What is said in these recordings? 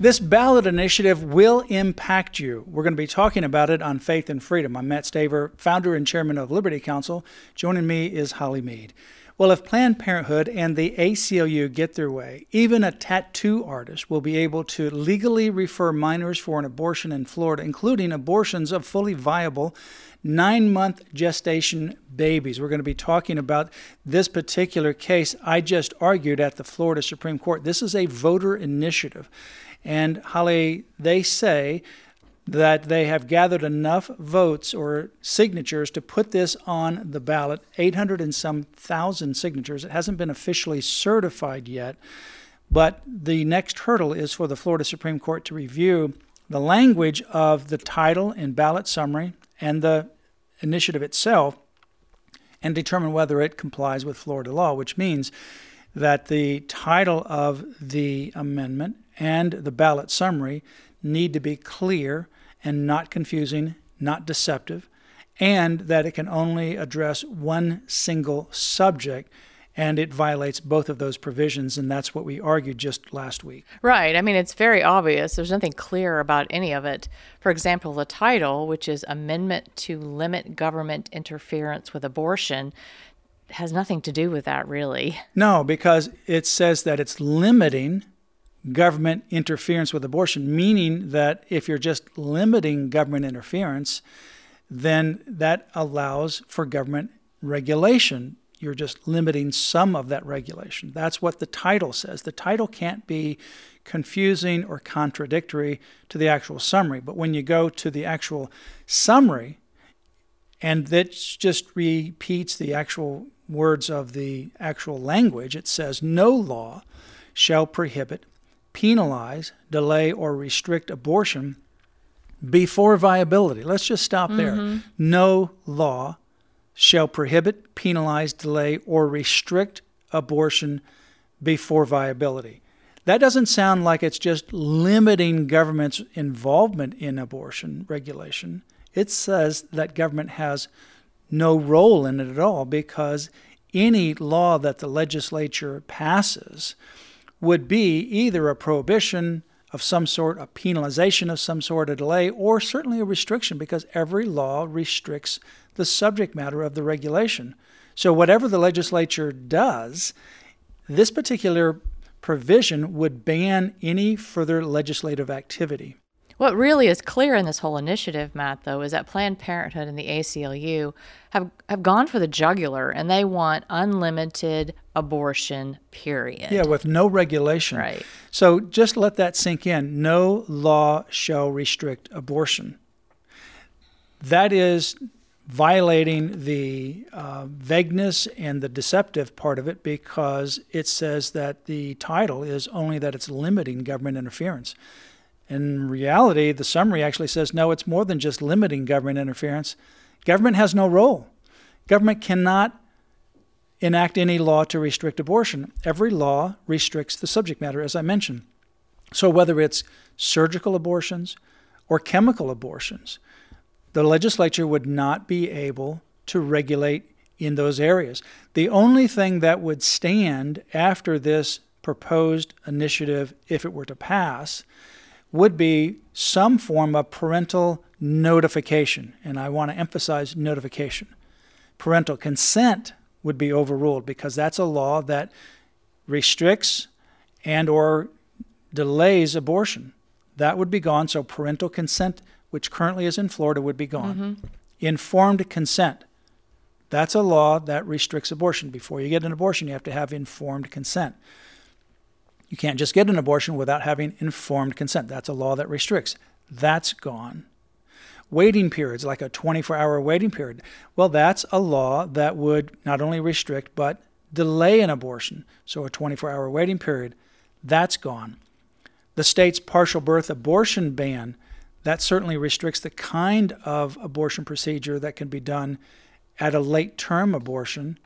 This ballot initiative will impact you. We're going to be talking about it on Faith and Freedom. I'm Mat Staver, founder and chairman of Liberty Counsel. Joining me is Holly Mead. Well, if Planned Parenthood and the ACLU get their way, even a tattoo artist will be able to legally refer minors for an abortion in Florida, including abortions of fully viable nine month gestation babies. We're going to be talking about this particular case I just argued at the Florida Supreme Court. This is a voter initiative. And Holly, they say that they have gathered enough votes or signatures to put this on the ballot 800 and some thousand signatures. It hasn't been officially certified yet, but the next hurdle is for the Florida Supreme Court to review the language of the title and ballot summary and the initiative itself and determine whether it complies with Florida law, which means that the title of the amendment and the ballot summary need to be clear and not confusing, not deceptive, and that it can only address one single subject and it violates both of those provisions and that's what we argued just last week. Right. I mean it's very obvious. There's nothing clear about any of it. For example the title which is amendment to limit government interference with abortion has nothing to do with that really. No because it says that it's limiting government interference with abortion, meaning that if you're just limiting government interference, then that allows for government regulation. You're just limiting some of that regulation. That's what the title says. The title can't be confusing or contradictory to the actual summary. But when you go to the actual summary, and that just repeats the actual words of the actual language, it says, No law shall prohibit penalize, delay, or restrict abortion before viability. Let's just stop there. Mm-hmm. No law shall prohibit, penalize, delay, or restrict abortion before viability. That doesn't sound like it's just limiting government's involvement in abortion regulation. It says that government has no role in it at all because any law that the legislature passes would be either a prohibition of some sort, a penalization of some sort, a delay, or certainly a restriction because every law restricts the subject matter of the regulation. So, whatever the legislature does, this particular provision would ban any further legislative activity. What really is clear in this whole initiative, Mat, though, is that Planned Parenthood and the ACLU have, have gone for the jugular and they want unlimited abortion, period. Yeah, with no regulation. Right. So just let that sink in. No law shall restrict abortion. That is violating the uh, vagueness and the deceptive part of it because it says that the title is only that it's limiting government interference. In reality, the summary actually says no, it's more than just limiting government interference. Government has no role. Government cannot enact any law to restrict abortion. Every law restricts the subject matter, as I mentioned. So, whether it's surgical abortions or chemical abortions, the legislature would not be able to regulate in those areas. The only thing that would stand after this proposed initiative, if it were to pass, would be some form of parental notification. And I want to emphasize notification. Parental consent would be overruled because that's a law that restricts and or delays abortion. That would be gone. So parental consent, which currently is in Florida, would be gone. Mm-hmm. Informed consent. That's a law that restricts abortion. Before you get an abortion, you have to have informed consent. You can't just get an abortion without having informed consent. That's a law that restricts. That's gone. Waiting periods, like a 24 hour waiting period. Well, that's a law that would not only restrict, but delay an abortion. So a 24 hour waiting period, that's gone. The state's partial birth abortion ban, That certainly restricts the kind of abortion procedure that can be done at a late term abortion.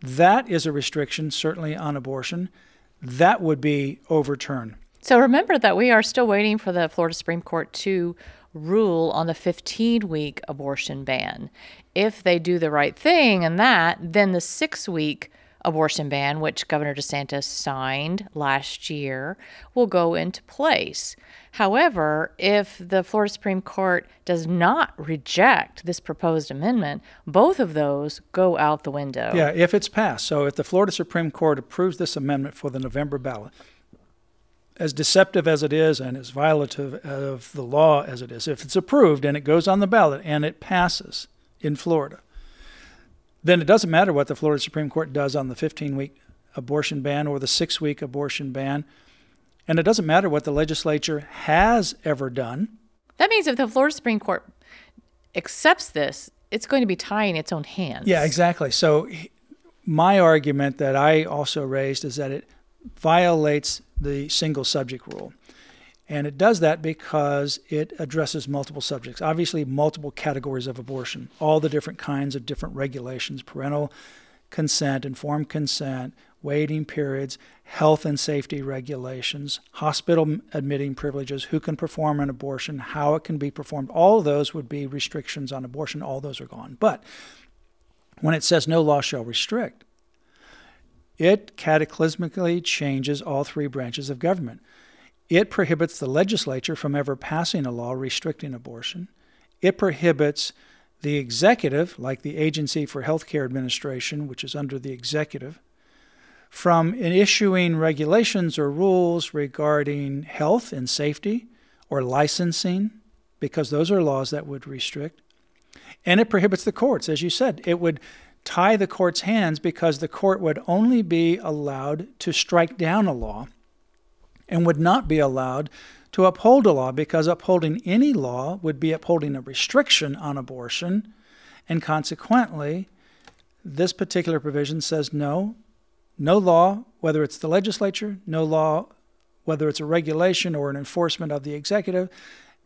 That is a restriction, certainly on abortion. That would be overturned. So remember that we are still waiting for the Florida Supreme Court to rule on the 15 week abortion ban. If they do the right thing and that, then the six week abortion ban, which Governor DeSantis signed last year, will go into place. However, if the Florida Supreme Court does not reject this proposed amendment, both of those go out the window. Yeah, if it's passed. So if the Florida Supreme Court approves this amendment for the November ballot, as deceptive as it is and as violative of the law as it is, if it's approved and it goes on the ballot and it passes in Florida, then it doesn't matter what the Florida Supreme Court does on the 15 week abortion ban or the six week abortion ban. And it doesn't matter what the legislature has ever done. That means if the Florida Supreme Court accepts this, it's going to be tying its own hands. Yeah, exactly. So, my argument that I also raised is that it violates the single subject rule. And it does that because it addresses multiple subjects, obviously, multiple categories of abortion, all the different kinds of different regulations parental consent, informed consent, waiting periods, health and safety regulations, hospital admitting privileges, who can perform an abortion, how it can be performed. All those would be restrictions on abortion. All those are gone. But when it says no law shall restrict, it cataclysmically changes all three branches of government. It prohibits the legislature from ever passing a law restricting abortion. It prohibits the executive, like the Agency for Healthcare Administration, which is under the executive, from issuing regulations or rules regarding health and safety or licensing, because those are laws that would restrict. And it prohibits the courts, as you said. It would tie the court's hands because the court would only be allowed to strike down a law and would not be allowed to uphold a law because upholding any law would be upholding a restriction on abortion. And consequently, this particular provision says no, no law, whether it's the legislature, no law, whether it's a regulation or an enforcement of the executive,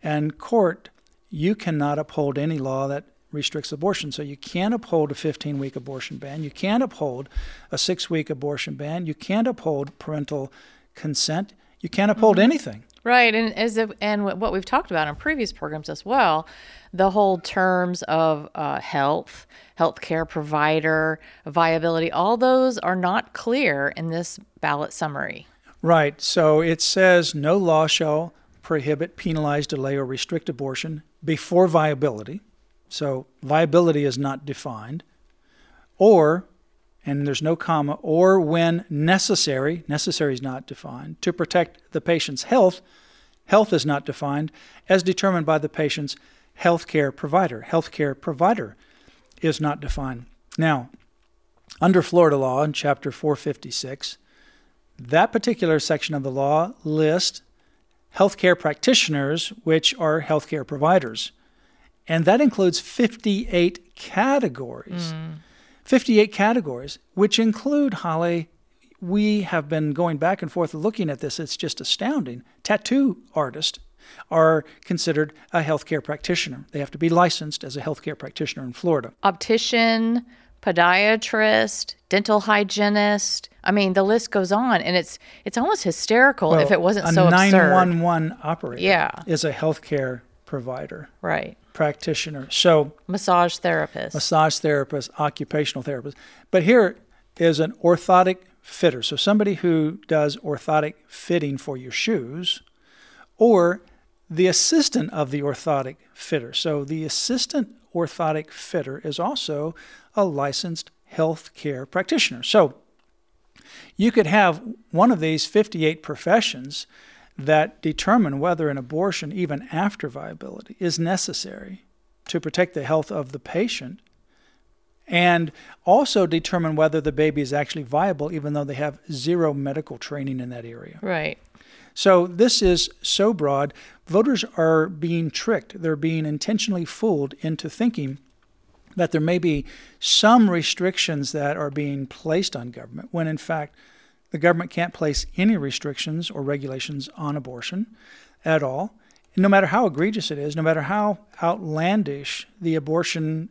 and court, you cannot uphold any law that restricts abortion. So you can't uphold a 15 week abortion ban. You can't uphold a six week abortion ban. You can't uphold parental consent. You can't uphold mm-hmm. anything. Right, and as if, and what we've talked about in previous programs as well, the whole terms of uh, health, healthcare provider, viability, all those are not clear in this ballot summary. Right. So it says no law shall prohibit, penalize, delay, or restrict abortion before viability. So viability is not defined. Or, and there's no comma, or when necessary, necessary is not defined, to protect the patient's health, health is not defined, as determined by the patient's healthcare provider. Healthcare provider is not defined. Now, under Florida law in Chapter 456, that particular section of the law lists healthcare practitioners, which are healthcare providers. And that includes 58 categories. Mm. 58 categories, which include, Holly, we have been going back and forth looking at this. It's just astounding. Tattoo artists are considered a healthcare practitioner. They have to be licensed as a healthcare practitioner in Florida. Optician, podiatrist, dental hygienist. I mean, the list goes on, and it's it's almost hysterical well, if it wasn't so absurd. A 911 operator yeah. is a healthcare provider. Right practitioner. So, massage therapist, massage therapist, occupational therapist. But here is an orthotic fitter. So, somebody who does orthotic fitting for your shoes, or the assistant of the orthotic fitter. So, the assistant orthotic fitter is also a licensed healthcare practitioner. So, you could have one of these 58 professions that determine whether an abortion, even after viability, is necessary to protect the health of the patient and also determine whether the baby is actually viable, even though they have zero medical training in that area. Right. So this is so broad. Voters are being tricked. They're being intentionally fooled into thinking that there may be some restrictions that are being placed on government, when in fact, the government can't place any restrictions or regulations on abortion at all. no matter how egregious it is, no matter how outlandish the abortion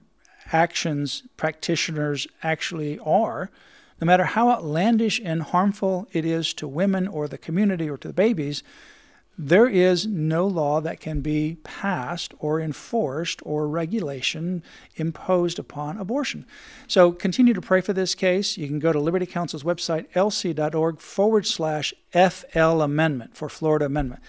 actions practitioners actually are, no matter how outlandish and harmful it is to women or the community or to the babies, there is no law that can be passed or enforced or regulation imposed upon abortion. So continue to pray for this case. You can go to Liberty Counsel's website, lc.org forward slash FL Amendment for Florida Amendment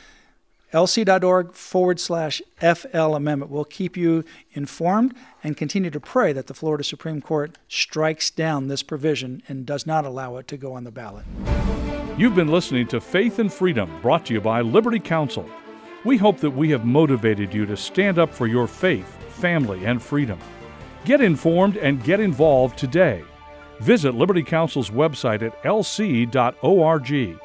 lc.org forward slash FL amendment. We'll keep you informed and continue to pray that the Florida Supreme Court strikes down this provision and does not allow it to go on the ballot. You've been listening to Faith and Freedom, brought to you by Liberty Counsel. We hope that we have motivated you to stand up for your faith, family, and freedom. Get informed and get involved today. Visit Liberty Counsel's website at lc.org